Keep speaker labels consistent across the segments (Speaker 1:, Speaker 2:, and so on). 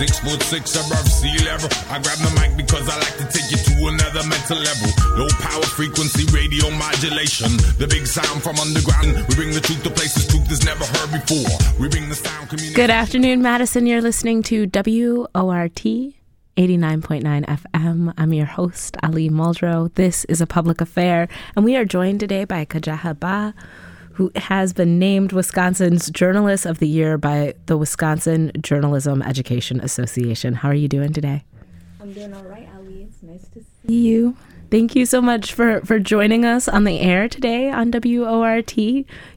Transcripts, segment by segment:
Speaker 1: Six foot six above sea level. I grab the mic because I like to take you to another mental level. Low power frequency radio modulation. The big sound from underground. We bring the truth to places truth is never heard before. We bring the sound community.
Speaker 2: Good afternoon, Madison. You're listening to WORT 89.9 FM. I'm your host, Ali Muldrow. This is a public affair, and we are joined today by Kadjata Bah who has been named Wisconsin's Journalist of the Year by the Wisconsin Journalism Education Association. How are you doing today?
Speaker 3: I'm doing all right, Ali. It's nice to see you.
Speaker 2: Thank you so much for, for joining us on the air today on WORT.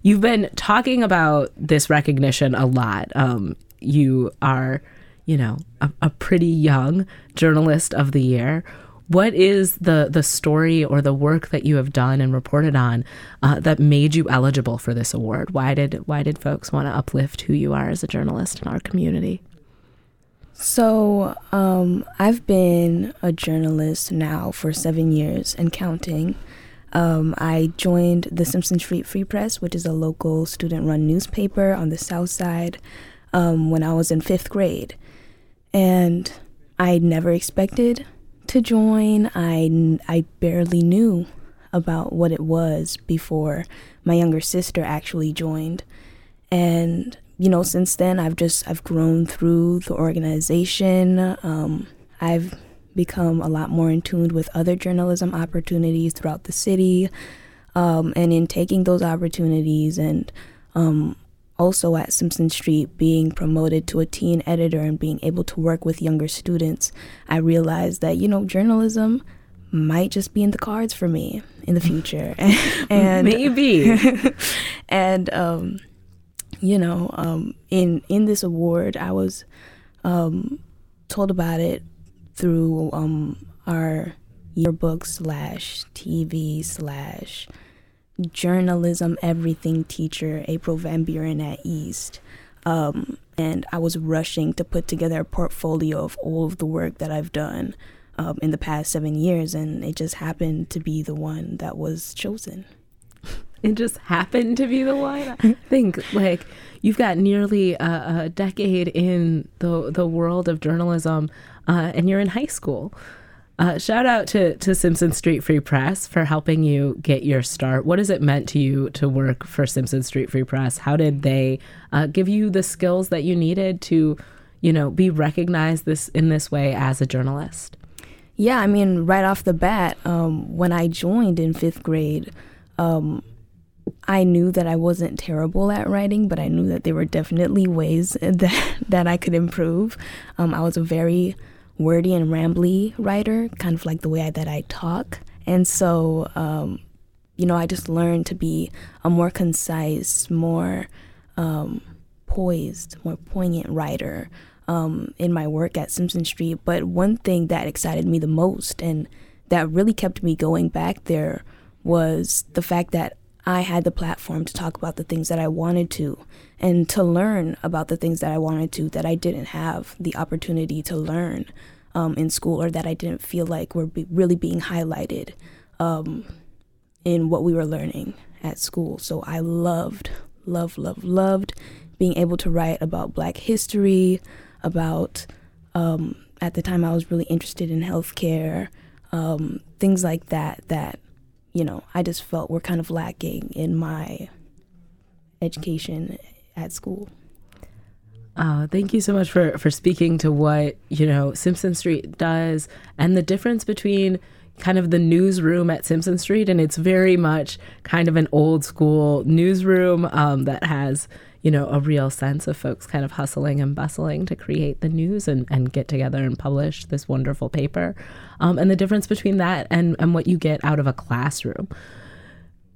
Speaker 2: You've been talking about this recognition a lot. Um, you are, you know, a, a pretty young journalist of the year what is the the story or the work that you have done and reported on uh, that made you eligible for this award? Why did why did folks want to uplift who you are as a journalist in our community?
Speaker 3: So um, I've been a journalist now for seven years and counting. Um, I joined the Simpson Street Free Press, which is a local student-run newspaper on the South Side, um, when I was in fifth grade, and I never expected to join. I, I barely knew about what it was before my younger sister actually joined. And, you know, since then, I've just, I've grown through the organization. Um, I've become a lot more in tune with other journalism opportunities throughout the city. Um, and in taking those opportunities and um, also at Simpson Street, being promoted to a teen editor and being able to work with younger students, I realized that, you know, journalism might just be in the cards for me in the future.
Speaker 2: and maybe.
Speaker 3: and, um, you know, um, in, in this award, I was um, told about it through um, our yearbook slash TV slash journalism everything teacher, April Van Buren at East. Um, and I was rushing to put together a portfolio of all of the work that I've done um, in the past seven years, and it just happened to be the one that was chosen.
Speaker 2: It just happened to be the one. I think like you've got nearly a, a decade in the the world of journalism, uh, and you're in high school. Uh, shout out to, to Simpson Street Free Press for helping you get your start. What has it meant to you to work for Simpson Street Free Press? How did they uh, give you the skills that you needed to, you know, be recognized this in this way as a journalist?
Speaker 3: Yeah, I mean, right off the bat, um, when I joined in fifth grade, um, I knew that I wasn't terrible at writing, but I knew that there were definitely ways that that I could improve. Um, I was a very wordy and rambly writer, kind of like the way I, that I talk. And so, um, you know, I just learned to be a more concise, more um, poised, more poignant writer um, in my work at Simpson Street. But one thing that excited me the most and that really kept me going back there was the fact that I had the platform to talk about the things that I wanted to and to learn about the things that I wanted to that I didn't have the opportunity to learn um, in school or that I didn't feel like were be really being highlighted um, in what we were learning at school. So I loved, loved, loved, loved being able to write about Black history, about, um, at the time I was really interested in healthcare, um, things like that, that you know, I just felt we were kind of lacking in my education at school.
Speaker 2: Uh, thank you so much for, for speaking to what, you know, Simpson Street does and the difference between kind of the newsroom at Simpson Street. And it's very much kind of an old school newsroom um, that has, you know, a real sense of folks kind of hustling and bustling to create the news and, and get together and publish this wonderful paper. Um, and the difference between that and, and what you get out of a classroom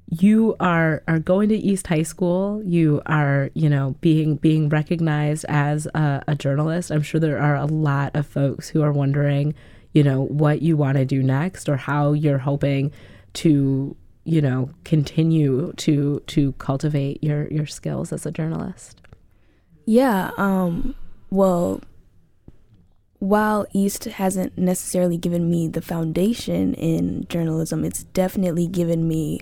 Speaker 2: you are are going to East High School. You are, you know, being being recognized as a, a, journalist. I'm sure there are a lot of folks who are wondering, you know, what you want to do next or how you're hoping to you know continue to to cultivate your your skills as a journalist
Speaker 3: yeah um well while east hasn't necessarily given me the foundation in journalism it's definitely given me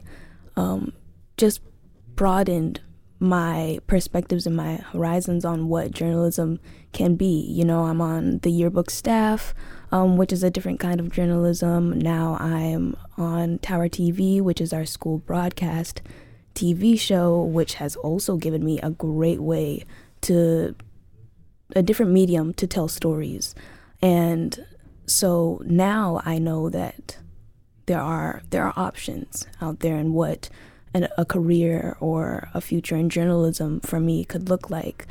Speaker 3: um just broadened my perspectives and my horizons on what journalism can be. You know, I'm on the yearbook staff, um, which is a different kind of journalism. Now I'm on Tower TV, which is our school broadcast TV show, which has also given me a great way to a different medium to tell stories. And so now I know that there are there are options out there and what an, a career or a future in journalism for me could look like.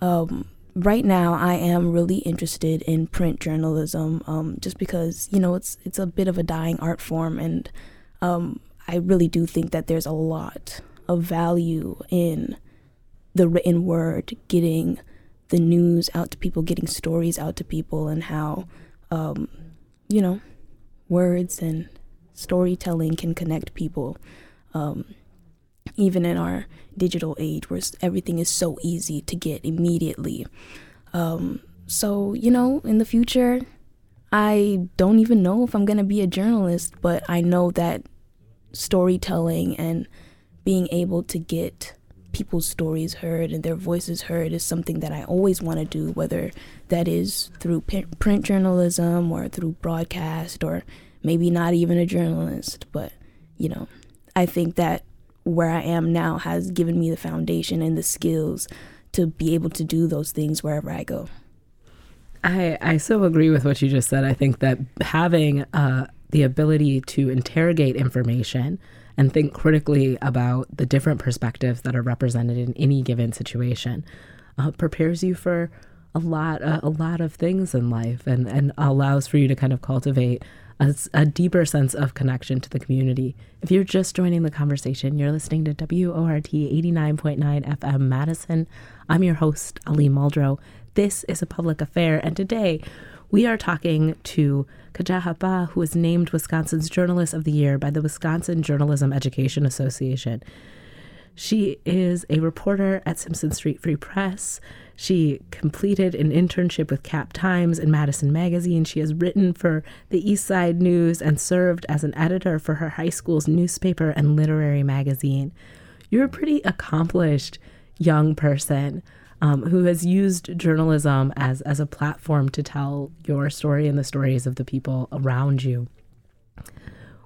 Speaker 3: Um, right now, I am really interested in print journalism, um, just because you know it's it's a bit of a dying art form, and um, I really do think that there's a lot of value in the written word, getting the news out to people, getting stories out to people, and how um, you know words and storytelling can connect people. Even in our digital age where everything is so easy to get immediately. Um, so, you know, in the future, I don't even know if I'm going to be a journalist, but I know that storytelling and being able to get people's stories heard and their voices heard is something that I always want to do, whether that is through print journalism or through broadcast or maybe not even a journalist. But, you know, I think that where I am now has given me the foundation and the skills to be able to do those things wherever I go.
Speaker 2: I, I so agree with what you just said. I think that having uh, the ability to interrogate information and think critically about the different perspectives that are represented in any given situation uh, prepares you for a lot uh, a lot of things in life and, and allows for you to kind of cultivate a, a, deeper sense of connection to the community. If you're just joining the conversation, you're listening to WORT 89.9 FM Madison. I'm your host, Ali Muldrow. This is a public affair, and today we are talking to Kadjata Bah, who was named Wisconsin's Journalist of the Year by the Wisconsin Journalism Education Association. She is a reporter at Simpson Street Free Press. She completed an internship with Cap Times and Madison Magazine. She has written for the East Side News and served as an editor for her high school's newspaper and literary magazine. You're a pretty accomplished young person um, who has used journalism as, as a platform to tell your story and the stories of the people around you.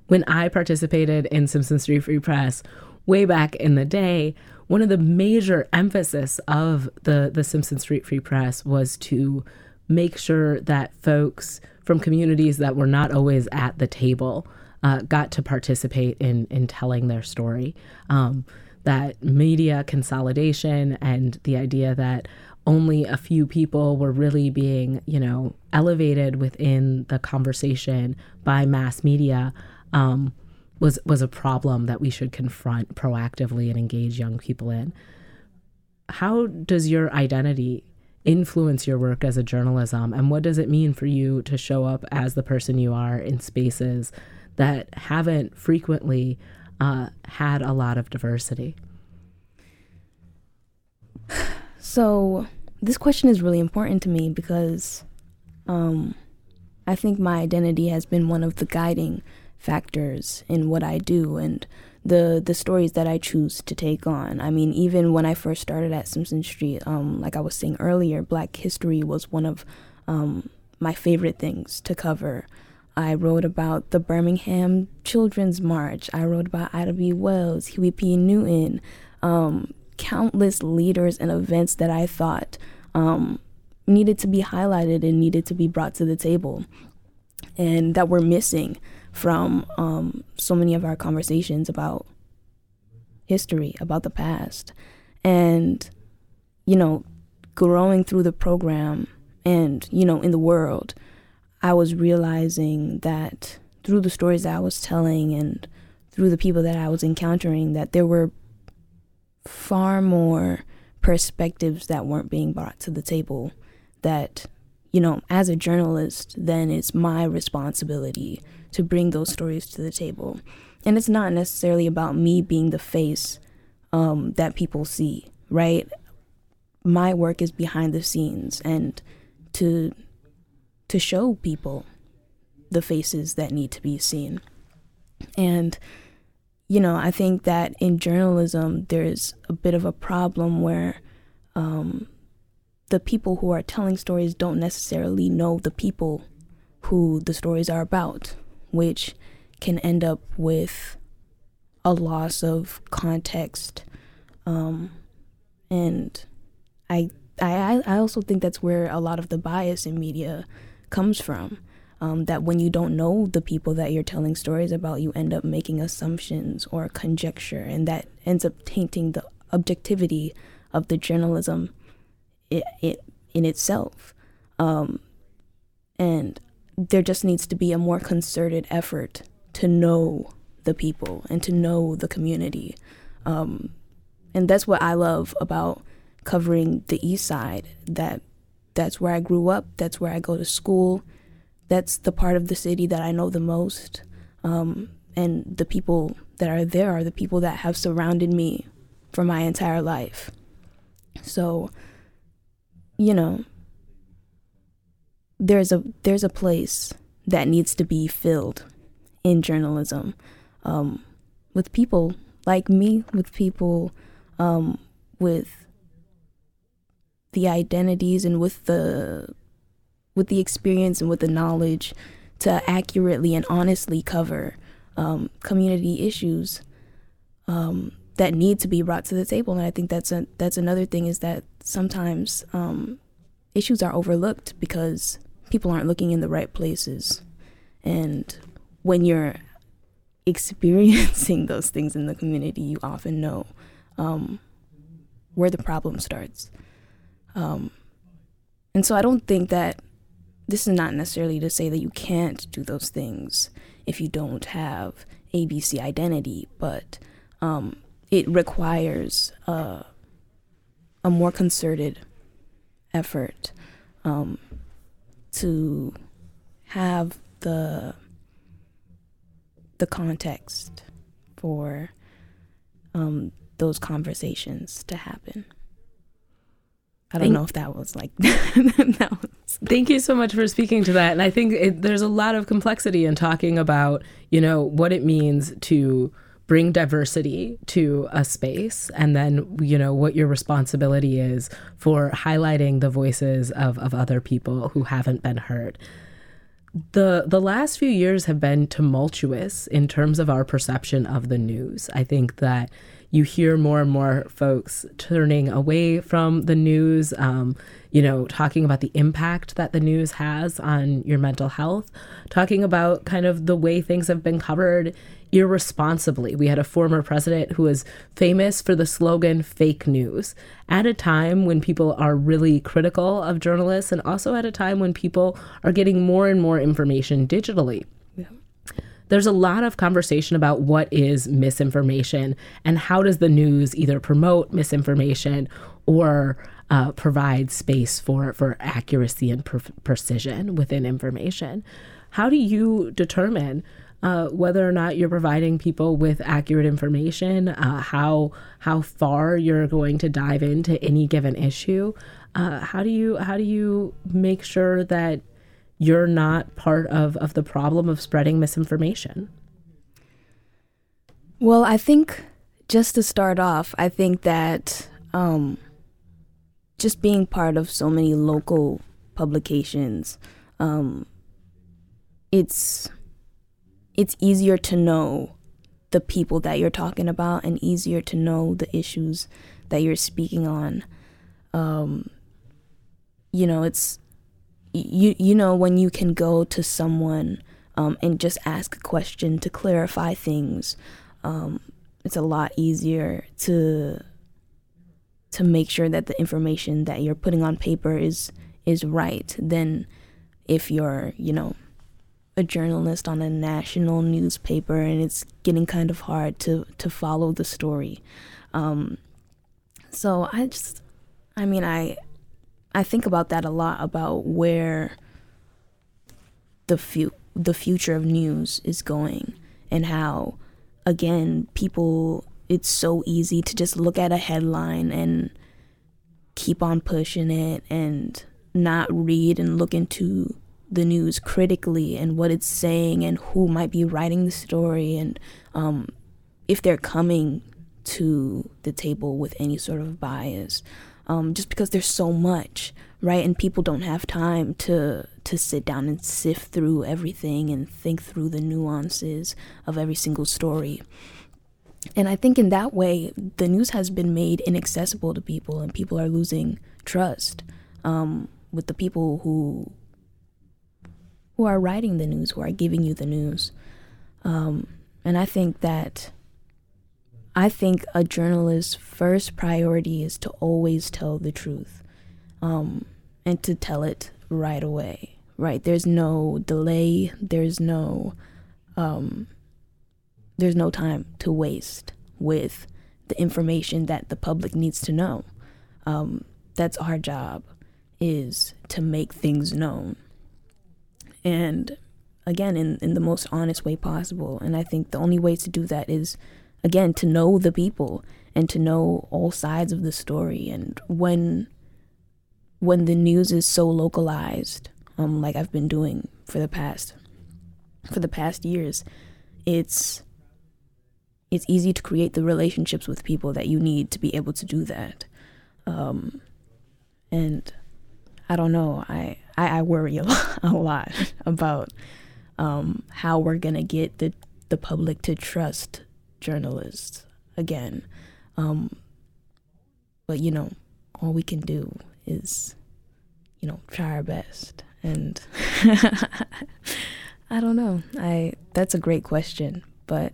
Speaker 2: When I participated in Simpson Street Free Press way back in the day, one of the major emphasis of the the Simpson Street Free Press was to make sure that folks from communities that were not always at the table uh, got to participate in in telling their story. Um, that media consolidation and the idea that only a few people were really being, you know, elevated within the conversation by mass media. Um, was was a problem that we should confront proactively and engage young people in. How does your identity influence your work as a journalism and what does it mean for you to show up as the person you are in spaces that haven't frequently uh, had a lot of diversity?
Speaker 3: So, this question is really important to me because um, I think my identity has been one of the guiding factors in what I do and the the stories that I choose to take on. I mean, even when I first started at Simpson Street, um, like I was saying earlier, Black history was one of um, my favorite things to cover. I wrote about the Birmingham Children's March. I wrote about Ida B. Wells, Huey P. Newton, um, countless leaders and events that I thought um, needed to be highlighted and needed to be brought to the table and that were missing from um, so many of our conversations about history, about the past. And, you know, growing through the program and, you know, in the world, I was realizing that through the stories that I was telling and through the people that I was encountering, that there were far more perspectives that weren't being brought to the table that you know, as a journalist, then it's my responsibility to bring those stories to the table. and it's not necessarily about me being the face um, that people see, right? My work is behind the scenes and to to show people the faces that need to be seen. And you know, I think that in journalism there's a bit of a problem where um, the people who are telling stories don't necessarily know the people who the stories are about, which can end up with a loss of context. Um, and I, I, I also think that's where a lot of the bias in media comes from. Um, that when you don't know the people that you're telling stories about, you end up making assumptions or conjecture, and that ends up tainting the objectivity of the journalism it, it in itself. Um, and there just needs to be a more concerted effort to know the people and to know the community. Um, and that's what I love about covering the East Side. That that's where I grew up. That's where I go to school that's the part of the city that I know the most. Um, and the people that are there are the people that have surrounded me for my entire life. So, you know, there's a there's a place that needs to be filled in journalism um, with people like me, with people um, with the identities and with the with the experience and with the knowledge to accurately and honestly cover um, community issues um, that need to be brought to the table. And I think that's a, that's another thing is that sometimes um, issues are overlooked because people aren't looking in the right places. And when you're experiencing those things in the community, you often know um, where the problem starts. Um, and so I don't think that this is not necessarily to say that you can't do those things if you don't have ABC identity, but um, it requires uh, a more concerted effort um, to have the the context for um, those conversations to happen. I don't Thank- know if that was like that
Speaker 2: was. Thank you so much for speaking to that. And I think it, there's a lot of complexity in talking about, you know, what it means to bring diversity to a space. And then you know what your responsibility is for highlighting the voices of, of other people who haven't been heard. The the last few years have been tumultuous in terms of our perception of the news. I think that you hear more and more folks turning away from the news, um, you know, talking about the impact that the news has on your mental health, talking about kind of the way things have been covered irresponsibly. We had a former president who was famous for the slogan fake news at a time when people are really critical of journalists and also at a time when people are getting more and more information digitally there's a lot of conversation about what is misinformation and how does the news either promote misinformation or uh, provide space for for accuracy and precision within information. How do you determine uh, whether or not you're providing people with accurate information, uh, how how far you're going to dive into any given issue? Uh, how do you how do you make sure that you're not part of, of the problem of spreading misinformation?
Speaker 3: Well, I think just to start off, I think that um, just being part of so many local publications, um, it's it's easier to know the people that you're talking about and easier to know the issues that you're speaking on. Um, you know, it's you you know when you can go to someone um, and just ask a question to clarify things um, it's a lot easier to to make sure that the information that you're putting on paper is is right than if you're you know a journalist on a national newspaper and it's getting kind of hard to to follow the story. Um, so i just i mean i I think about that a lot about where the fu- the future of news is going and how again, people, it's so easy to just look at a headline and keep on pushing it and not read and look into the news critically and what it's saying and who might be writing the story and um, if they're coming to the table with any sort of bias. Um, just because there's so much, right? And people don't have time to to sit down and sift through everything and think through the nuances of every single story. And I think in that way, the news has been made inaccessible to people, and people are losing trust um, with the people who who are writing the news, who are giving you the news. Um, and I think that I think a journalist's first priority is to always tell the truth um, and to tell it right away, right? There's no delay, there's no. Um, there's no time to waste with the information that the public needs to know. Um, that's our job is to make things known and again in, in the most honest way possible and i think the only way to do that is again to know the people and to know all sides of the story. And when when the news is so localized um like I've been doing for the past for the past years it's it's easy to create the relationships with people that you need to be able to do that. Um and I don't know I I, I worry a lot, a lot about um how we're gonna get the the public to trust journalists again. Um, but you know, all we can do is, you know, try our best. And I don't know. I that's a great question, but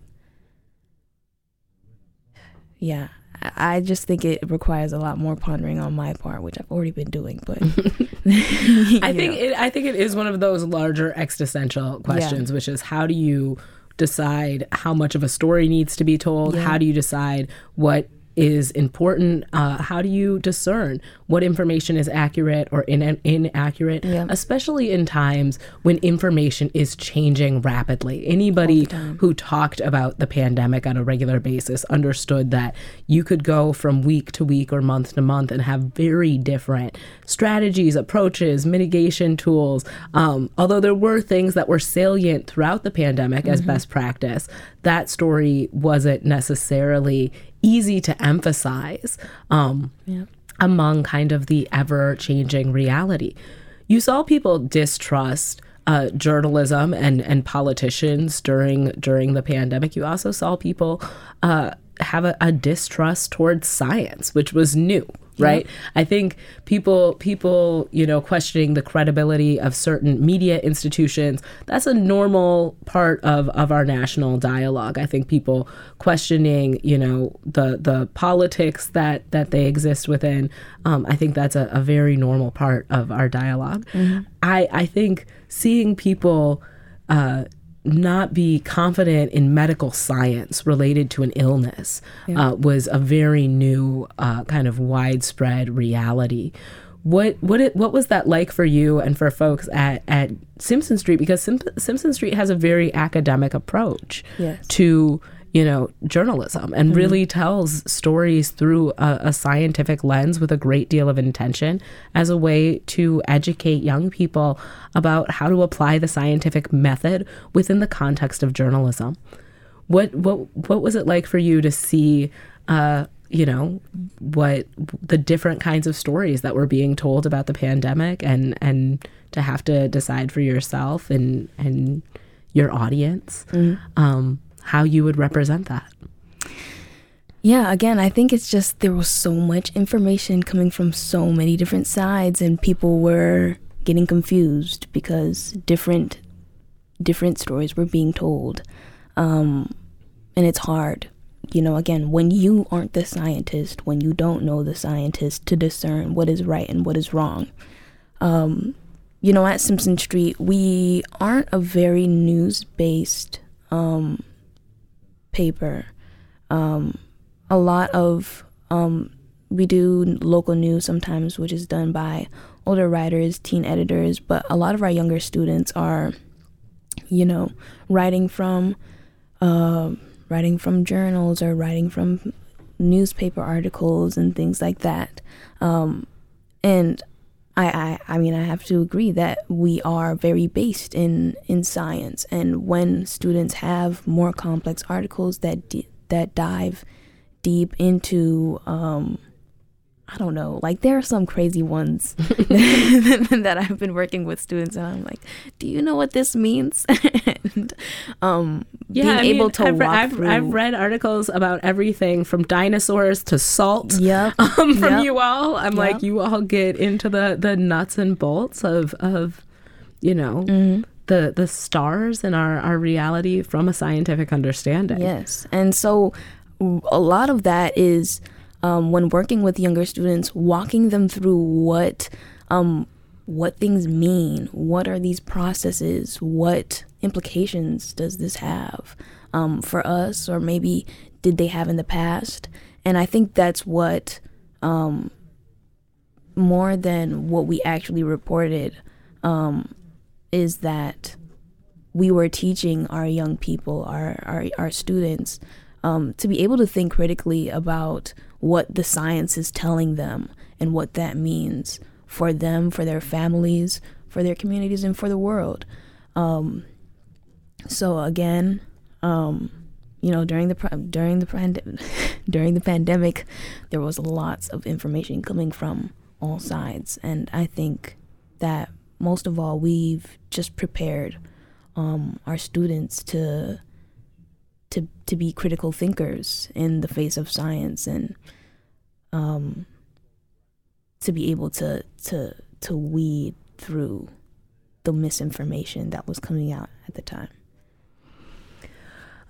Speaker 3: yeah, I just think it requires a lot more pondering on my part, which I've already been doing. But
Speaker 2: I think it, I think it is one of those larger existential questions, yeah. which is how do you decide how much of a story needs to be told? Yeah. How do you decide what is important? Uh, how do you discern what information is accurate or in- inaccurate, yeah. especially in times when information is changing rapidly? Anybody who talked about the pandemic on a regular basis understood that you could go from week to week or month to month and have very different strategies, approaches, mitigation tools. Um, although there were things that were salient throughout the pandemic mm-hmm. as best practice, that story wasn't necessarily easy to emphasize um, yeah. among kind of the ever changing reality. You saw people distrust uh, journalism and, and politicians during during the pandemic. You also saw people uh, have a, a distrust towards science, which was new right? I think people people you know questioning the credibility of certain media institutions that's a normal part of of our national dialogue. I think people questioning you know the the politics that that they exist within um, i think that's a, a, very normal part of our dialog mm-hmm. i i think seeing people uh, not be confident in medical science related to an illness yeah. uh, was a very new uh, kind of widespread reality. What what it, what was that like for you and for folks at, at Simpson Street? Because Sim- Simpson Street has a very academic approach yes. to you know, journalism and mm-hmm. really tells stories through a, a, scientific lens with a great deal of intention as a way to educate young people about how to apply the scientific method within the context of journalism. What what what was it like for you to see uh, you know what the different kinds of stories that were being told about the pandemic and and to have to decide for yourself and and your audience mm-hmm. um, how you would represent that.
Speaker 3: Yeah, again, I think it's just there was so much information coming from so many different sides and people were getting confused because different different stories were being told. Um, and it's hard. You know, again, when you aren't the scientist, when you don't know the scientist to discern what is right and what is wrong. Um, you know, at Simpson Street, we aren't a very news based um, paper. Um, a lot of um, we do local news sometimes, which is done by older writers, teen editors, but a lot of our younger students are, you know, writing from uh, writing from journals or writing from newspaper articles and things like that. Um, and I, I, I mean, I have to agree that we are very based in, in science. And when students have more complex articles that, that dive deep into, um, I don't know, like there are some crazy ones that I've been working with students, and I'm like, do you know what this means? and, um,
Speaker 2: yeah,
Speaker 3: being
Speaker 2: I mean,
Speaker 3: able to
Speaker 2: I've,
Speaker 3: walk
Speaker 2: I've,
Speaker 3: through.
Speaker 2: I've read articles about everything from dinosaurs to salt.
Speaker 3: Yep.
Speaker 2: Um, from
Speaker 3: Yep.
Speaker 2: you all, I'm like, you all get into the the nuts and bolts of of, you know,
Speaker 3: Mm-hmm.
Speaker 2: the the stars in our our reality from a scientific understanding.
Speaker 3: Yes. And so a lot of that is um, when working with younger students, walking them through what um, what things mean, what are these processes, what implications does this have um, for us, or maybe did they have in the past? And I think that's what um, more than what we actually reported um, is that we were teaching our young people, our our, our students, um, to be able to think critically about what the science is telling them and what that means for them, for their families, for their communities, and for the world. Um, so again, um, you know, during the during the during the pandemic, there was lots of information coming from all sides, and I think that most of all, we've just prepared um, our students to to to be critical thinkers in the face of science and um, to be able to to to weed through the misinformation that was coming out at the time.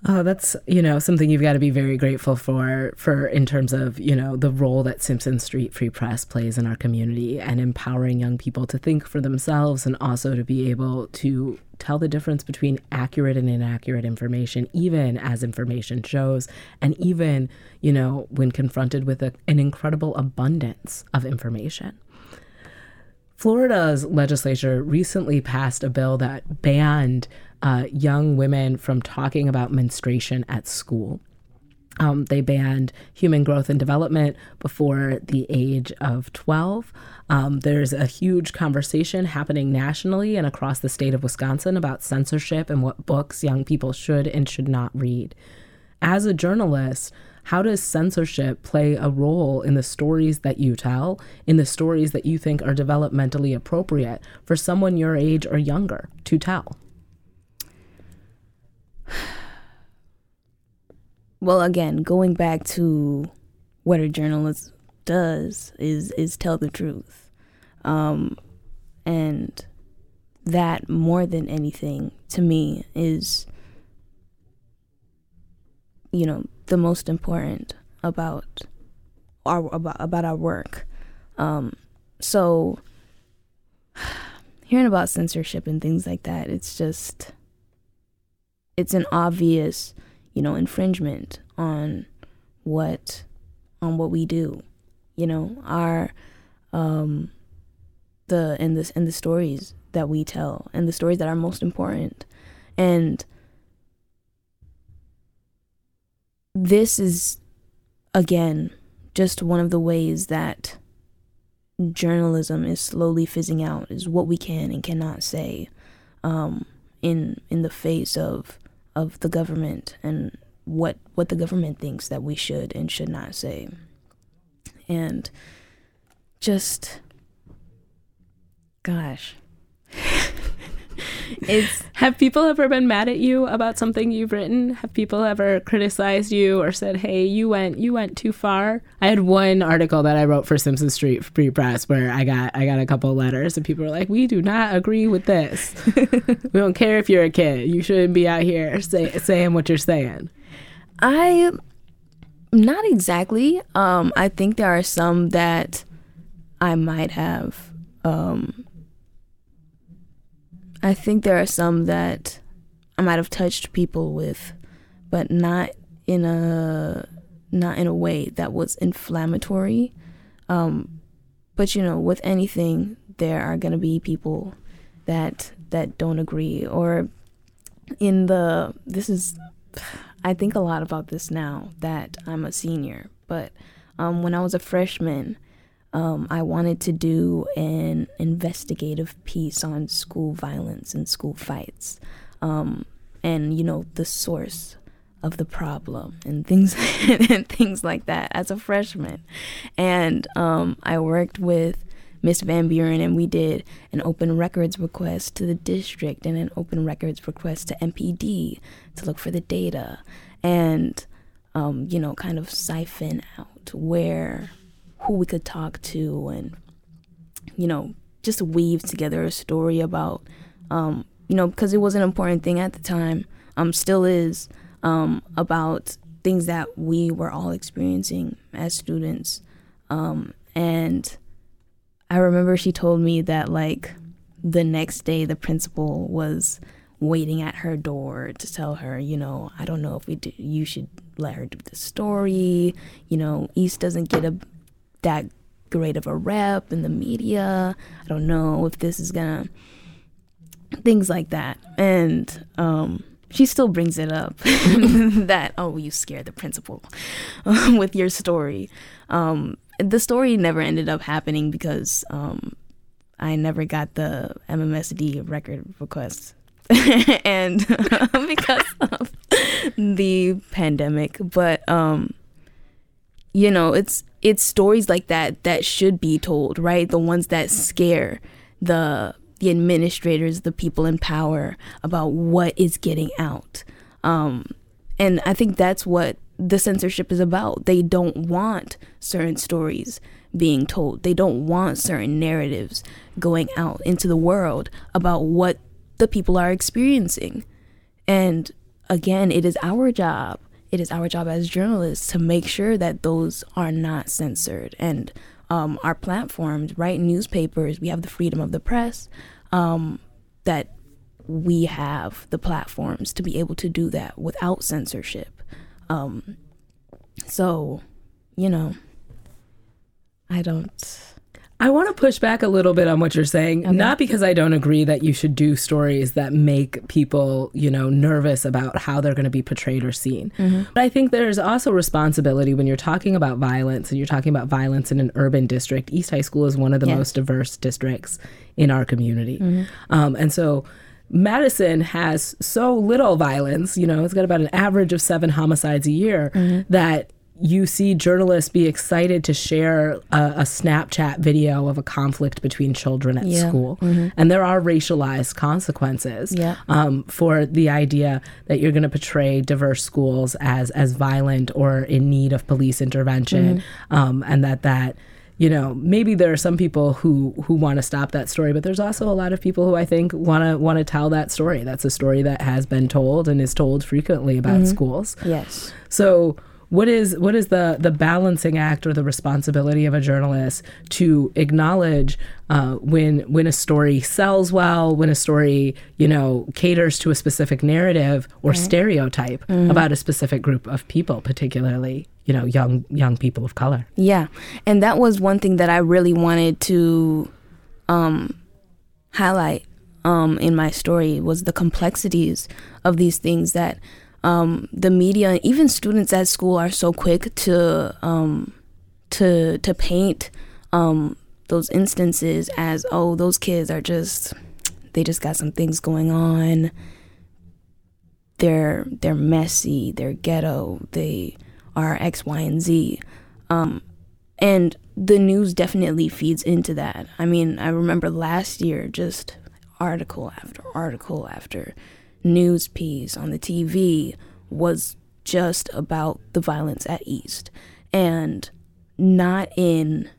Speaker 2: Oh, that's you know something you've got to be very grateful for for in terms of you know the role that Simpson Street Free Press plays in our community and empowering young people to think for themselves and also to be able to tell the difference between accurate and inaccurate information, even as information shows, and even you know when confronted with a, an incredible abundance of information. Florida's legislature recently passed a bill that banned uh, young women from talking about menstruation at school. Um, they banned human growth and development before the age of 12. Um, there's a huge conversation happening nationally and across the state of Wisconsin about censorship and what books young people should and should not read. As a journalist, how does censorship play a role in the stories that you tell, in the stories that you think are developmentally appropriate for someone your age or younger to tell?
Speaker 3: Well, again, going back to what a journalist does is is tell the truth, um, and that more than anything to me is you know the most important about our about about our work. Um, so hearing about censorship and things like that, it's just it's an obvious you know infringement on what on what we do you know? Our um the and this and the stories that we tell and the stories that are most important. And this is again just one of the ways that journalism is slowly fizzing out is what we can and cannot say um in in the face of of the government and what what the government thinks that we should and should not say. And just gosh it's
Speaker 2: Have people ever been mad at you about something you've written? Have people ever criticized you or said, "Hey, you went you went too far"? I had one article that I wrote for Simpson Street Free Press where I got I got a couple of letters and people were like, "We do not agree with this. we don't care if you're a kid. You shouldn't be out here say, saying what you're saying."
Speaker 3: I not exactly. Um, I think there are some that I might have. Um, I think there are some that I might have touched people with, but not in a not in a way that was inflammatory. Um, but you know, with anything, there are gonna be people that that don't agree, or in the this is I think a lot about this now that I'm a senior. But um, when I was a freshman, um, I wanted to do an investigative piece on school violence and school fights, um, and you know the source of the problem and things and things like that as a freshman. And um, I worked with Miss Van Buren, and we did an open records request to the district and an open records request to MPD to look for the data and, um, you know, kind of siphon out where, who we could talk to and, you know, just weave together a story about, um, you know, because it was an important thing at the time, um, still is, um, about things that we were all experiencing as students. Um, and I remember she told me that like the next day the principal was waiting at her door to tell her, you know, I don't know if we do, you should let her do the story. You know, East doesn't get a that great of a rep in the media. I don't know if this is gonna things like that. And um, she still brings it up that oh you scared the principal with your story. Um, the story never ended up happening because um, I never got the MMSD record request. and because of the pandemic, but um, you know, it's it's stories like that that should be told, right? The ones that scare the the administrators, the people in power about what is getting out. Um, and I think that's what the censorship is about. They don't want certain stories being told. They don't want certain narratives going out into the world about what the people are experiencing. And again, it is our job. It is our job as journalists to make sure that those are not censored. And um, our platforms, right? Newspapers, we have the freedom of the press, um, that we have the platforms to be able to do that without censorship. Um, so, you know, I don't.
Speaker 2: I want to push back a little bit on what you're saying,
Speaker 3: Okay.
Speaker 2: not because I don't agree that you should do stories that make people, you know, nervous about how they're going to be portrayed or seen. Mm-hmm. But I think there's also responsibility when you're talking about violence and you're talking about violence in an urban district. East High School is one of the
Speaker 3: Yes.
Speaker 2: most diverse districts in our community. Mm-hmm. Um, and so Madison has so little violence, you know, it's got about an average of seven homicides a year mm-hmm. that you see journalists be excited to share a, a Snapchat video of a conflict between children at
Speaker 3: Yeah.
Speaker 2: school. And there are racialized consequences
Speaker 3: Yeah.
Speaker 2: um, for the idea that you're going to portray diverse schools as, as violent or in need of police intervention. Um, and that that you know maybe there are some people who who want to stop that story but there's also a lot of people who i think want to want to tell that story that's a story that has been told and is told frequently about schools
Speaker 3: Yes.
Speaker 2: so what is what is the the balancing act or the responsibility of a journalist to acknowledge uh, when when a story sells well, when a story you know caters to a specific narrative or stereotype about a specific group of people, particularly you know young young people of color.
Speaker 3: Yeah. And that was one thing that I really wanted to um, highlight um, in my story was the complexities of these things that um, the media and even students at school are so quick to um, to to paint um, those instances as oh those kids are just they just got some things going on. They're they're messy they're ghetto they are x y and z. Um, and the news definitely feeds into that. I mean i remember last year just article after article after news piece on the tv was just about the violence at east and not in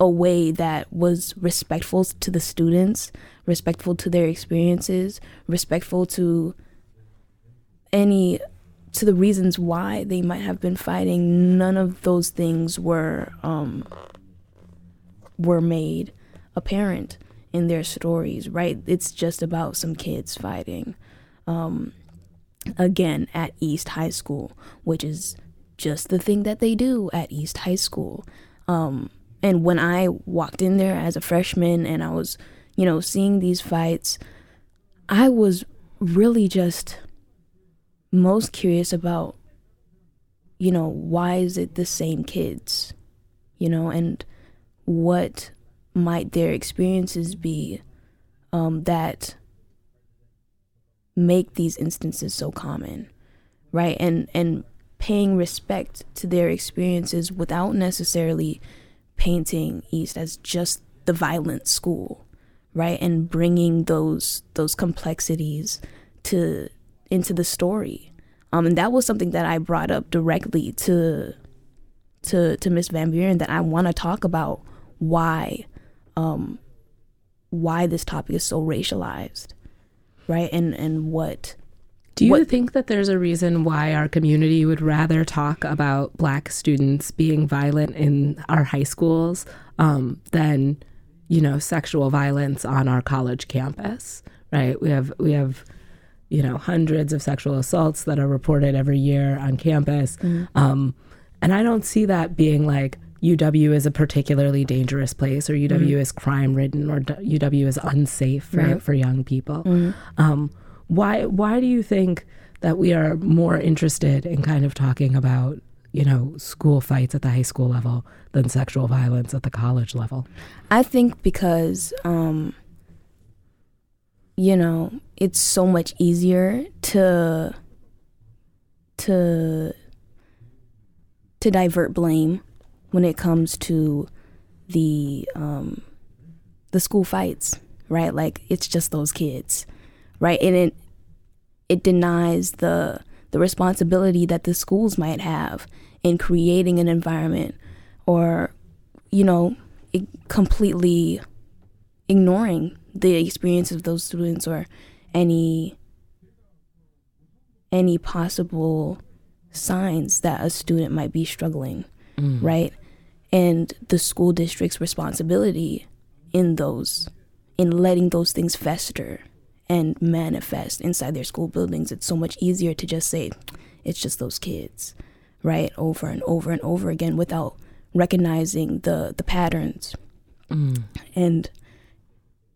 Speaker 3: a way that was respectful to the students, respectful to their experiences, respectful to any to the reasons why they might have been fighting. None of those things were um, were made apparent in their stories. Right? It's just about some kids fighting. Um, again at East High School, which is just the thing that they do at East High School. Um, and when I walked in there as a freshman and I was, you know, seeing these fights, I was really just most curious about you know why is it the same kids you know and what might their experiences be um, that make these instances so common right? And and paying respect to their experiences without necessarily painting east as just the violent school right? And bringing those those complexities to into the story. Um, and that was something that i brought up directly to to to miss van buren that i want to talk about why um, why this topic is so racialized right? And and what
Speaker 2: do you
Speaker 3: what,
Speaker 2: think that there's a reason why our community would rather talk about black students being violent in our high schools um, than you know sexual violence on our college campus right? We have we have you know hundreds of sexual assaults that are reported every year on campus. Mm-hmm. um, and i don't see that being like uw is a particularly dangerous place or uw mm-hmm. is crime ridden or uw is unsafe for, right. for young people mm-hmm. um, why why do you think that we are more interested in kind of talking about you know school fights at the high school level than sexual violence at the college level?
Speaker 3: I think because um, you know it's so much easier to to to divert blame when it comes to the um, the school fights, right? Like it's just those kids right? And it it denies the the responsibility that the schools might have in creating an environment or you know completely ignoring the experience of those students or any any possible signs that a student might be struggling mm. right and the school district's responsibility in those in letting those things fester and manifest inside their school buildings. It's so much easier to just say, it's just those kids, right? Over and over and over again without recognizing the, the patterns. Mm. And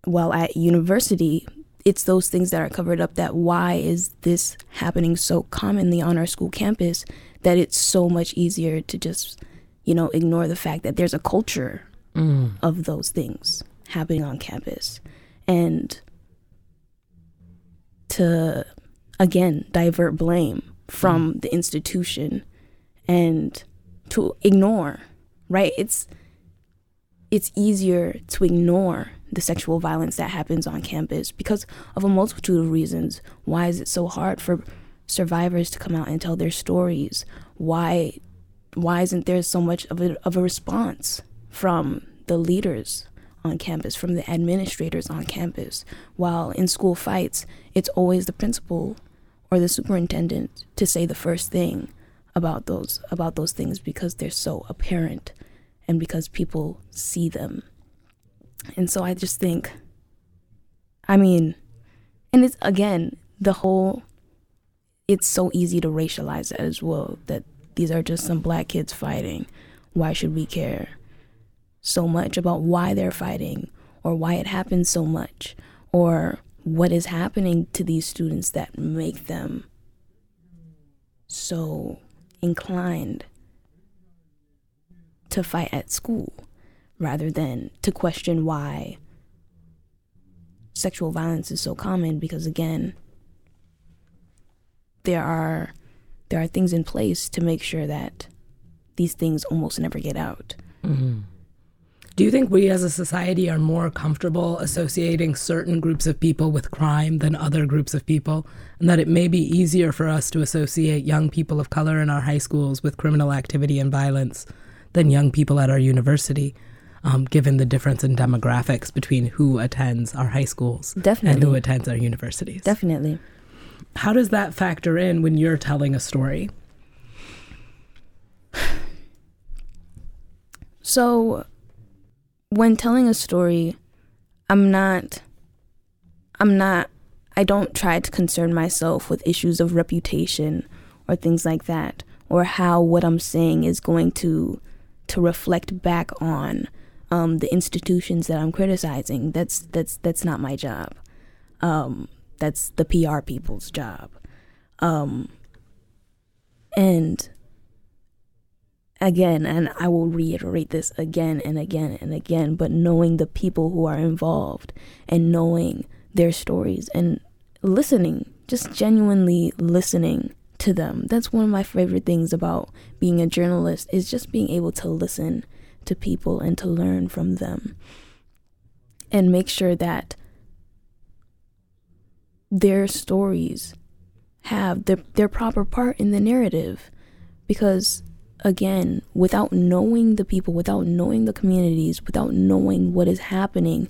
Speaker 3: while at university, it's those things that are covered up that why is this happening so commonly on our school campus that it's so much easier to just, you know, ignore the fact that there's a culture mm. of those things happening on campus. And to again divert blame from mm. the institution and to ignore right it's it's easier to ignore the sexual violence that happens on campus because of a multitude of reasons why is it so hard for survivors to come out and tell their stories why why isn't there so much of a, of a response from the leaders on campus, from the administrators on campus. While in school fights, it's always the principal or the superintendent to say the first thing about those about those things because they're so apparent and because people see them. And so I just think I mean, and it's again, the whole it's so easy to racialize it as well that these are just some black kids fighting. Why should we care? so much about why they're fighting or why it happens so much or what is happening to these students that make them so inclined to fight at school rather than to question why sexual violence is so common because again there are there are things in place to make sure that these things almost never get out mm-hmm.
Speaker 2: Do you think we as a society are more comfortable associating certain groups of people with crime than other groups of people? And that it may be easier for us to associate young people of color in our high schools with criminal activity and violence than young people at our university, um, given the difference in demographics between who attends our high schools
Speaker 3: Definitely.
Speaker 2: and who attends our universities?
Speaker 3: Definitely.
Speaker 2: How does that factor in when you're telling a story?
Speaker 3: So, when telling a story, I'm not I'm not I don't try to concern myself with issues of reputation or things like that or how what I'm saying is going to to reflect back on um, the institutions that I'm criticizing. That's that's that's not my job. Um, that's the PR people's job. Um, And again, and I will reiterate this again and again and again, but knowing the people who are involved and knowing their stories and listening, just genuinely listening to them. That's one of my favorite things about being a journalist is just being able to listen to people and to learn from them and make sure that their stories have their, their proper part in the narrative because again, without knowing the people, without knowing the communities, without knowing what is happening,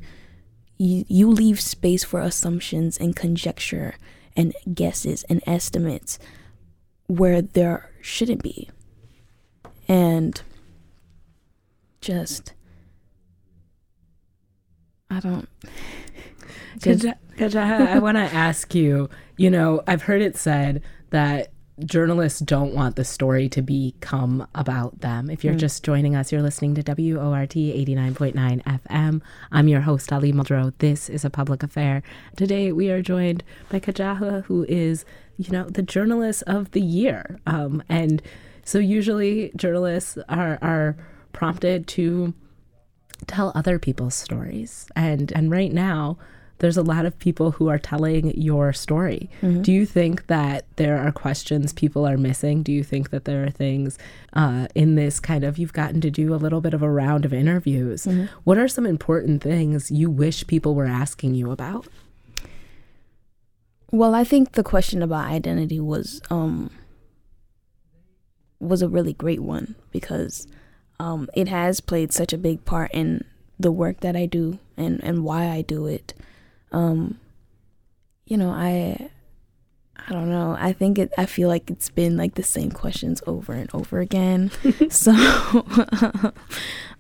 Speaker 3: you, you leave space for assumptions and conjecture and guesses and estimates where there shouldn't be. And just, I don't.
Speaker 2: Kadjata, I want to ask you, you know, I've heard it said that journalists don't want the story to become about them. If you're mm. just joining us, you're listening to WORT 89.9 FM. I'm your host, Ali Muldrow. This is a public affair. Today, we are joined by Kadjata, who is, you know, the journalist of the year. Um, and so usually journalists are, are prompted to tell other people's stories. And, and right now, there's a lot of people who are telling your story. Mm-hmm. Do you think that there are questions people are missing? Do you think that there are things uh, in this kind of, you've gotten to do a little bit of a round of interviews? Mm-hmm. What are some important things you wish people were asking you about?
Speaker 3: Well, I think the question about identity was um, was a really great one because um, it has played such a big part in the work that I do and, and why I do it um you know i i don't know. I think it i feel like it's been like the same questions over and over again. So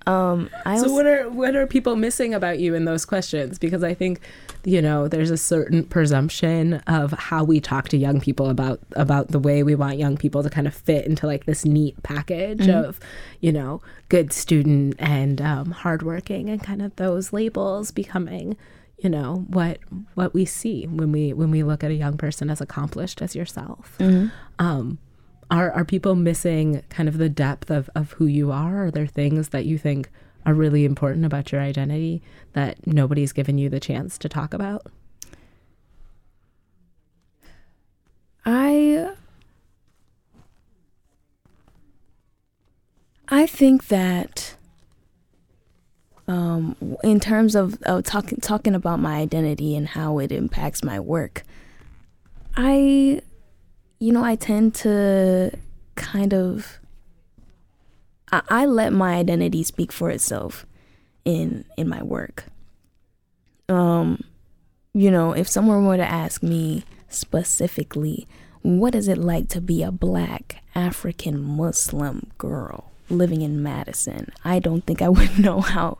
Speaker 3: um
Speaker 2: I so what are what are people missing about you in those questions? Because i think you know there's a certain presumption of how we talk to young people about about the way we want young people to kind of fit into like this neat package mm-hmm. of you know good student and um, hardworking and kind of those labels becoming you know what what we see when we when we look at a young person as accomplished as yourself. Mm-hmm. um, are are people missing kind of the depth of of who you are? Are there things that you think are really important about your identity that nobody's given you the chance to talk about?
Speaker 3: I i think that um, in terms of, of talking talking about my identity and how it impacts my work, I, you know, I tend to kind of I, I let my identity speak for itself in in my work. Um, you know, if someone were to ask me specifically, what is it like to be a black African Muslim girl living in Madison? I don't think I would know how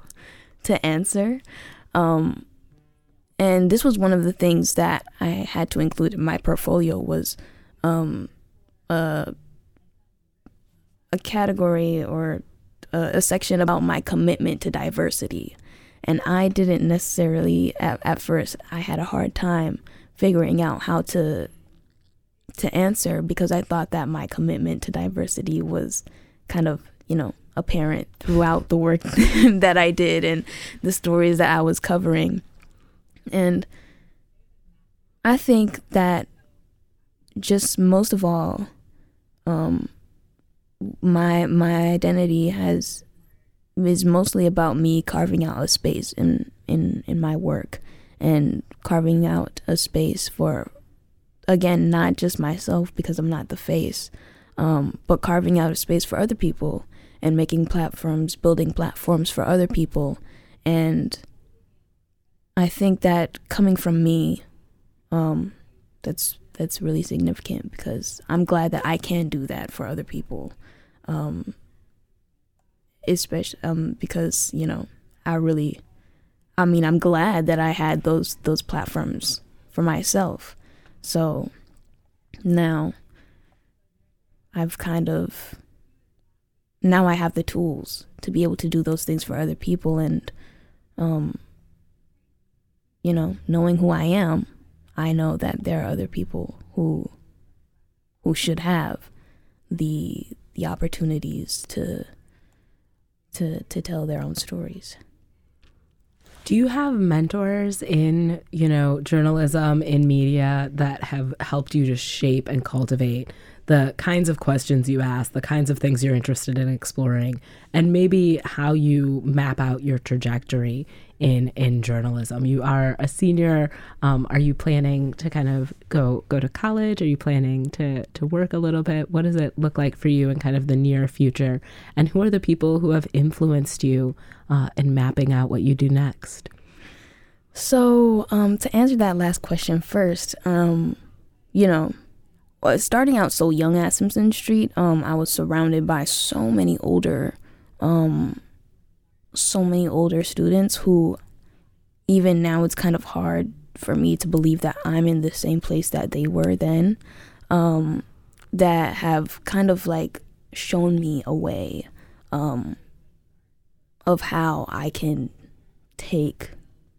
Speaker 3: to answer. Um, and this was one of the things that I had to include in my portfolio was um, a, a category or a, a, section about my commitment to diversity. And I didn't necessarily at, at first I had a hard time figuring out how to to answer because I thought that my commitment to diversity was kind of, you know, apparent throughout the work that I did and the stories that I was covering. And I think that just most of all, um, my my identity has is mostly about me carving out a space in in in my work and carving out a space for again not just myself because I'm not the face, um, but carving out a space for other people and making platforms, building platforms for other people. And I think that coming from me, um, that's that's really significant because I'm glad that I can do that for other people. Um, especially um, because you know I really, I mean I'm glad that I had those those platforms for myself. So now I've kind of now I have the tools to be able to do those things for other people and um you know, knowing who I am, I know that there are other people who who should have the the opportunities to to to tell their own stories.
Speaker 2: Do you have mentors in, you know, journalism, in media that have helped you to shape and cultivate the kinds of questions you ask, the kinds of things you're interested in exploring, and maybe how you map out your trajectory in in journalism. You are a senior. Um, are you planning to kind of go go to college? Are you planning to to work a little bit? What does it look like for you in kind of the near future? And who are the people who have influenced you uh, in mapping out what you do next?
Speaker 3: So um, to answer that last question first, um, you know, starting out so young at Simpson Street, um, I was surrounded by so many older um, so many older students who even now it's kind of hard for me to believe that I'm in the same place that they were then um, that have kind of like shown me a way um, of how I can take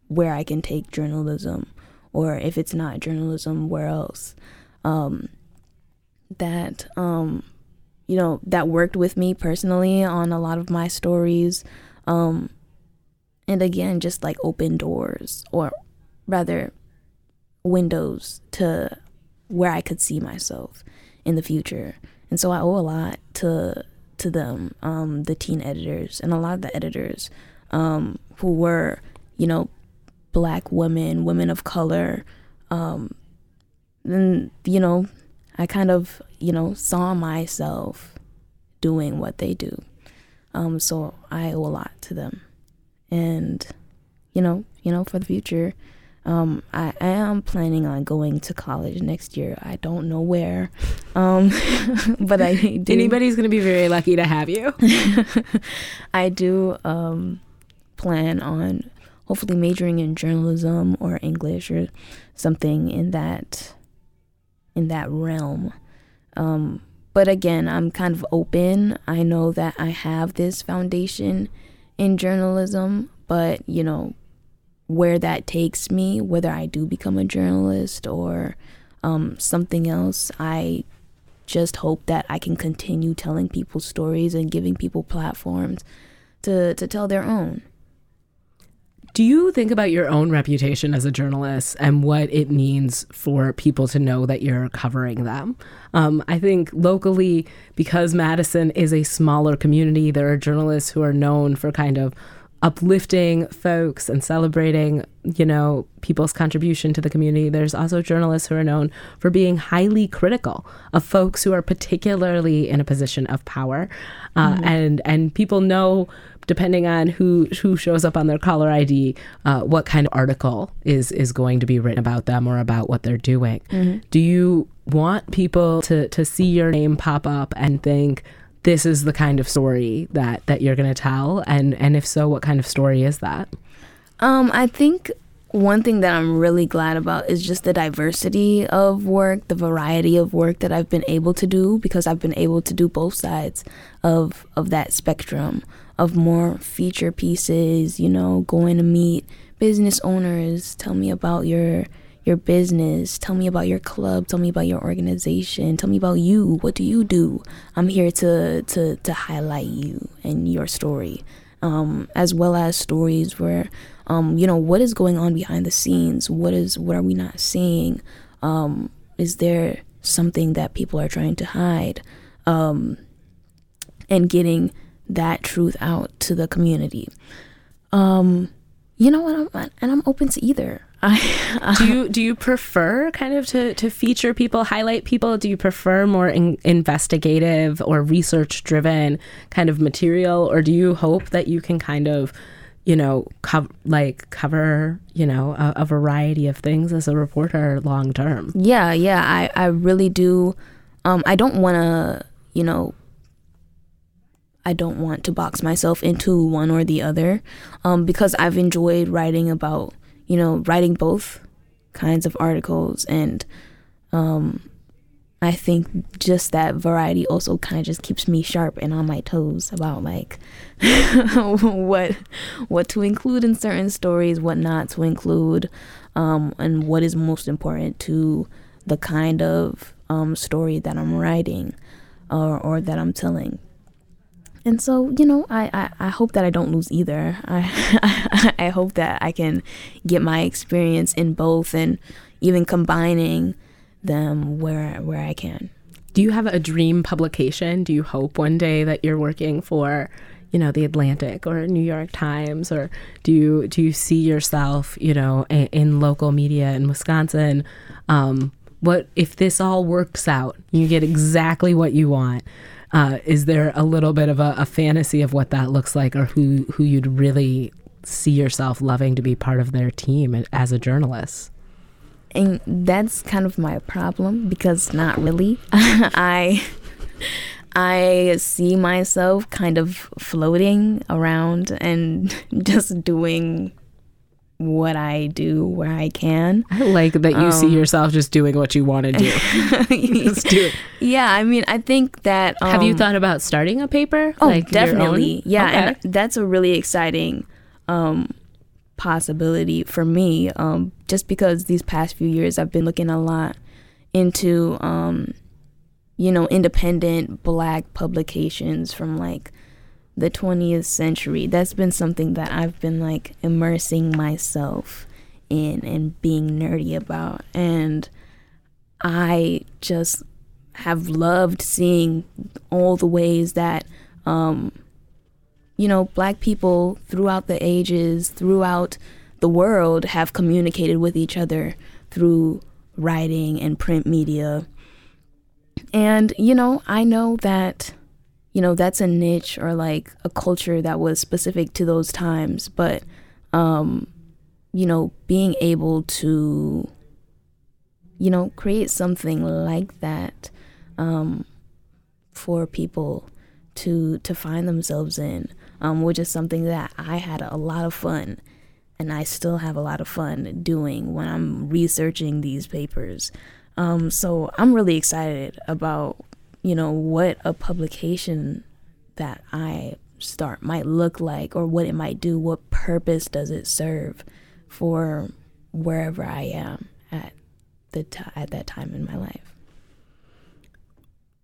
Speaker 3: where I can take journalism or if it's not journalism where else um, that um, you know that worked with me personally on a lot of my stories um, and again, just like open doors, or rather, windows to where I could see myself in the future. And so I owe a lot to to them, um, the teen editors, and a lot of the editors um, who were, you know, black women, women of color. Um, and you know, I kind of you know saw myself doing what they do. Um, so I owe a lot to them, and you know, you know, for the future, um, I, am planning on going to college next year. I don't know where, um, but I do.
Speaker 2: Anybody's gonna be very lucky to have you.
Speaker 3: I do um, plan on hopefully majoring in journalism or English or something in that in that realm. Um, but again, I'm kind of open. I know that I have this foundation in journalism, but you know, where that takes me, whether I do become a journalist or um, something else, I just hope that I can continue telling people stories and giving people platforms to, to tell their own.
Speaker 2: Do you think about your own reputation as a journalist and what it means for people to know that you're covering them? Um, I think locally, because Madison is a smaller community, there are journalists who are known for kind of uplifting folks and celebrating, you know, people's contribution to the community. There's also journalists who are known for being highly critical of folks who are particularly in a position of power, uh, mm-hmm. and and people know depending on who who shows up on their caller ID, uh, what kind of article is is going to be written about them or about what they're doing. Mm-hmm. Do you want people to to see your name pop up and think this is the kind of story that that you're going to tell and and if so what kind of story is that
Speaker 3: um i think one thing that i'm really glad about is just the diversity of work the variety of work that i've been able to do because i've been able to do both sides of of that spectrum of more feature pieces you know going to meet business owners tell me about your your business. Tell me about your club. Tell me about your organization. Tell me about you. What do you do? I'm here to to to highlight you and your story, um, as well as stories where, um, you know, what is going on behind the scenes. What is what are we not seeing? Um, is there something that people are trying to hide? Um, and getting that truth out to the community. Um, you know what? I'm, and I'm open to either.
Speaker 2: I, do you do you prefer kind of to, to feature people, highlight people? Do you prefer more in, investigative or research driven kind of material, or do you hope that you can kind of, you know, co- like cover you know a, a variety of things as a reporter long term?
Speaker 3: Yeah, yeah, I I really do. Um, I don't want to, you know, I don't want to box myself into one or the other um, because I've enjoyed writing about you know, writing both kinds of articles. And um, I think just that variety also kind of just keeps me sharp and on my toes about like what what to include in certain stories, what not to include, um, and what is most important to the kind of um, story that I'm writing. or, or that I'm telling. And so, you know, I, I, I hope that I don't lose either. I, I hope that I can get my experience in both and even combining them where where I can.
Speaker 2: Do you have a dream publication? Do you hope one day that you're working for, you know, the Atlantic or New York Times, or do you do you see yourself, you know, in, in local media in Wisconsin? Um, what if this all works out? You get exactly what you want. Uh, is there a little bit of a, a fantasy of what that looks like, or who who you'd really see yourself loving to be part of their team as a journalist?
Speaker 3: and that's kind of my problem because not really i i see myself kind of floating around and just doing what i do where i can.
Speaker 2: I like that you um, see yourself just doing what you want to do.
Speaker 3: Just do it. Yeah i mean i think that
Speaker 2: um, have you um, thought about starting a paper
Speaker 3: oh like definitely. yeah okay. that's a really exciting um possibility for me um, just because these past few years I've been looking a lot into um, you know independent black publications from like the 20th century that's been something that I've been like immersing myself in and being nerdy about and I just have loved seeing all the ways that um, you know, black people throughout the ages, throughout the world, have communicated with each other through writing and print media. And, you know, I know that, you know, that's a niche or like a culture that was specific to those times. But, um, you know, being able to, you know, create something like that um, for people to to find themselves in um, which is something that I had a lot of fun and I still have a lot of fun doing when I'm researching these papers. Um, so I'm really excited about, you know, what a publication that I start might look like or what it might do. What purpose does it serve for wherever I am at the t- at that time in my life?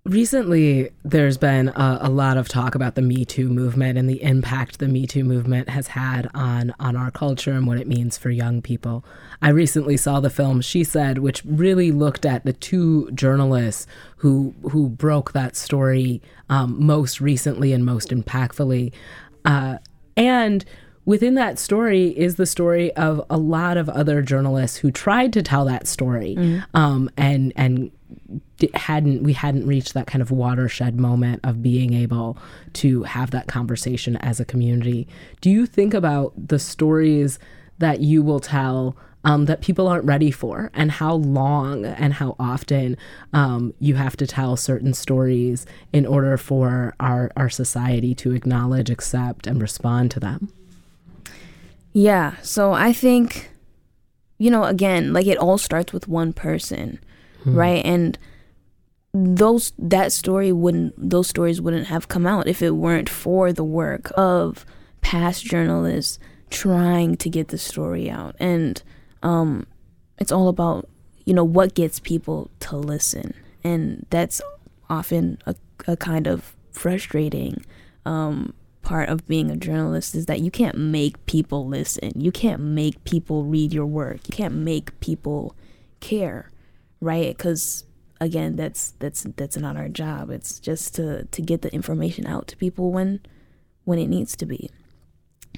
Speaker 2: Recently, there's been a, a, lot of talk about the Me Too movement and the impact the Me Too movement has had on on our culture and what it means for young people. I recently saw the film She Said, which really looked at the two journalists who who broke that story um, most recently and most impactfully, uh, and within that story is the story of a lot of other journalists who tried to tell that story mm-hmm. um, and and hadn't we hadn't reached that kind of watershed moment of being able to have that conversation as a community. Do you think about the stories that you will tell um, that people aren't ready for, and how long and how often um, you have to tell certain stories in order for our our society to acknowledge, accept, and respond to them?
Speaker 3: Yeah. So I think, you know, again, like it all starts with one person, hmm. right? And those that story wouldn't those stories wouldn't have come out if it weren't for the work of past journalists trying to get the story out. And um, it's all about you know what gets people to listen. And that's often a, a kind of frustrating um, part of being a journalist is that you can't make people listen. You can't make people read your work. You can't make people care right? Because again that's that's that's not our job. It's just to to get the information out to people when when it needs to be.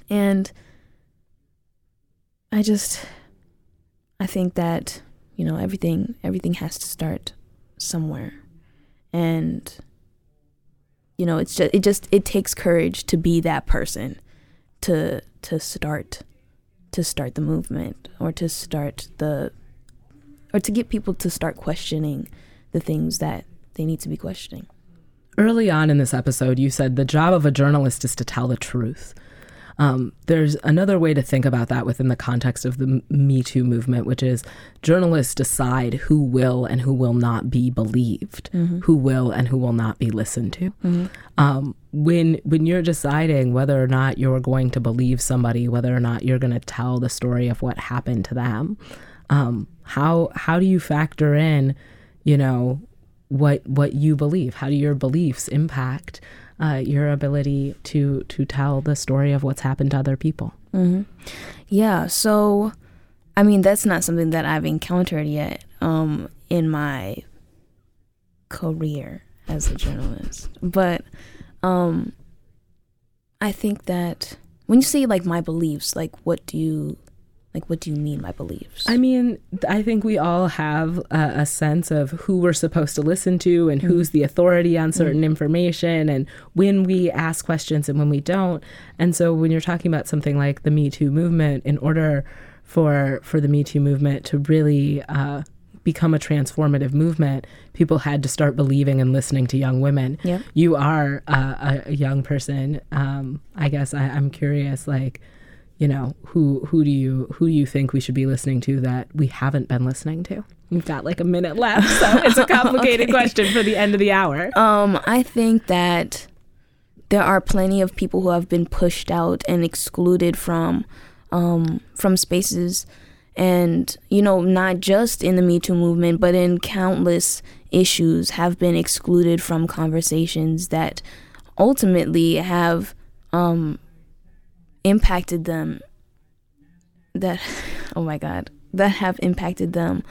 Speaker 3: And i just i think that you know everything everything has to start somewhere. And you know it's just it just it takes courage to be that person to to start to start the movement or to start the or to get people to start questioning the things that they need to be questioning.
Speaker 2: Early on in this episode, you said the job of a journalist is to tell the truth. Um, there's another way to think about that within the context of the Me Too movement, which is journalists decide who will and who will not be believed, mm-hmm. who will and who will not be listened to. Mm-hmm. Um, when when you're deciding whether or not you're going to believe somebody, whether or not you're going to tell the story of what happened to them, um, how how do you factor in you know, what what you believe. How do your beliefs impact uh, your ability to to tell the story of what's happened to other people?
Speaker 3: Mm-hmm. Yeah. So, I mean, that's not something that I've encountered yet um, in my career as a journalist, but um, I think that when you say like my beliefs, like what do you like what do you mean by beliefs?
Speaker 2: I mean, I think we all have a, a sense of who we're supposed to listen to and mm who's the authority on certain mm information and when we ask questions and when we don't. And so when you're talking about something like the Me Too movement, in order for for the Me Too movement to really uh, become a transformative movement, people had to start believing and listening to young women.
Speaker 3: Yep.
Speaker 2: You are uh, a young person. Um, I guess I, I'm curious, like, you know, who who do you who do you think we should be listening to that we haven't been listening to? We've got like a minute left, so it's a complicated okay. question for the end of the hour.
Speaker 3: Um, I think that there are plenty of people who have been pushed out and excluded from um, from spaces and you know not just in the me too movement but in countless issues have been excluded from conversations that ultimately have um, impacted them that oh my god that have impacted them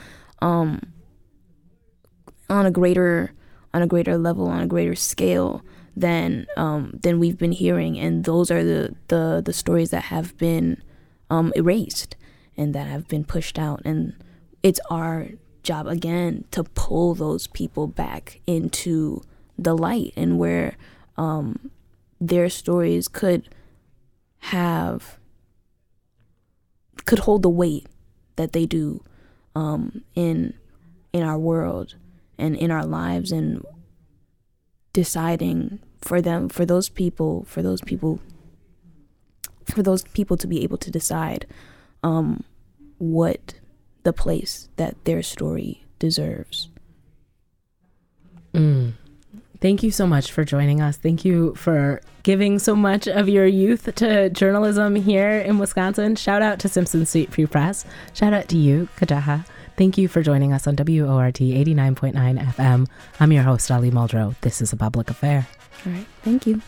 Speaker 3: um, on a greater on a greater level on a greater scale than um, than we've been hearing and those are the the, the stories that have been um, erased and that have been pushed out. And it's our job again to pull those people back into the light and where um, their stories could have could hold the weight that they do um, in in our world and in our lives and deciding for them for those people for those people for those people to be able to decide um, what the place that their story deserves.
Speaker 2: Mm. Thank you so much for joining us. Thank you for giving so much of your youth to journalism here in Wisconsin. Shout out to Simpson Street Free Press. Shout out to you, Kadjata. Thank you for joining us on WORT 89.9 FM. I'm your host, Ali Muldrow. This is a public affair.
Speaker 3: All right. Thank you.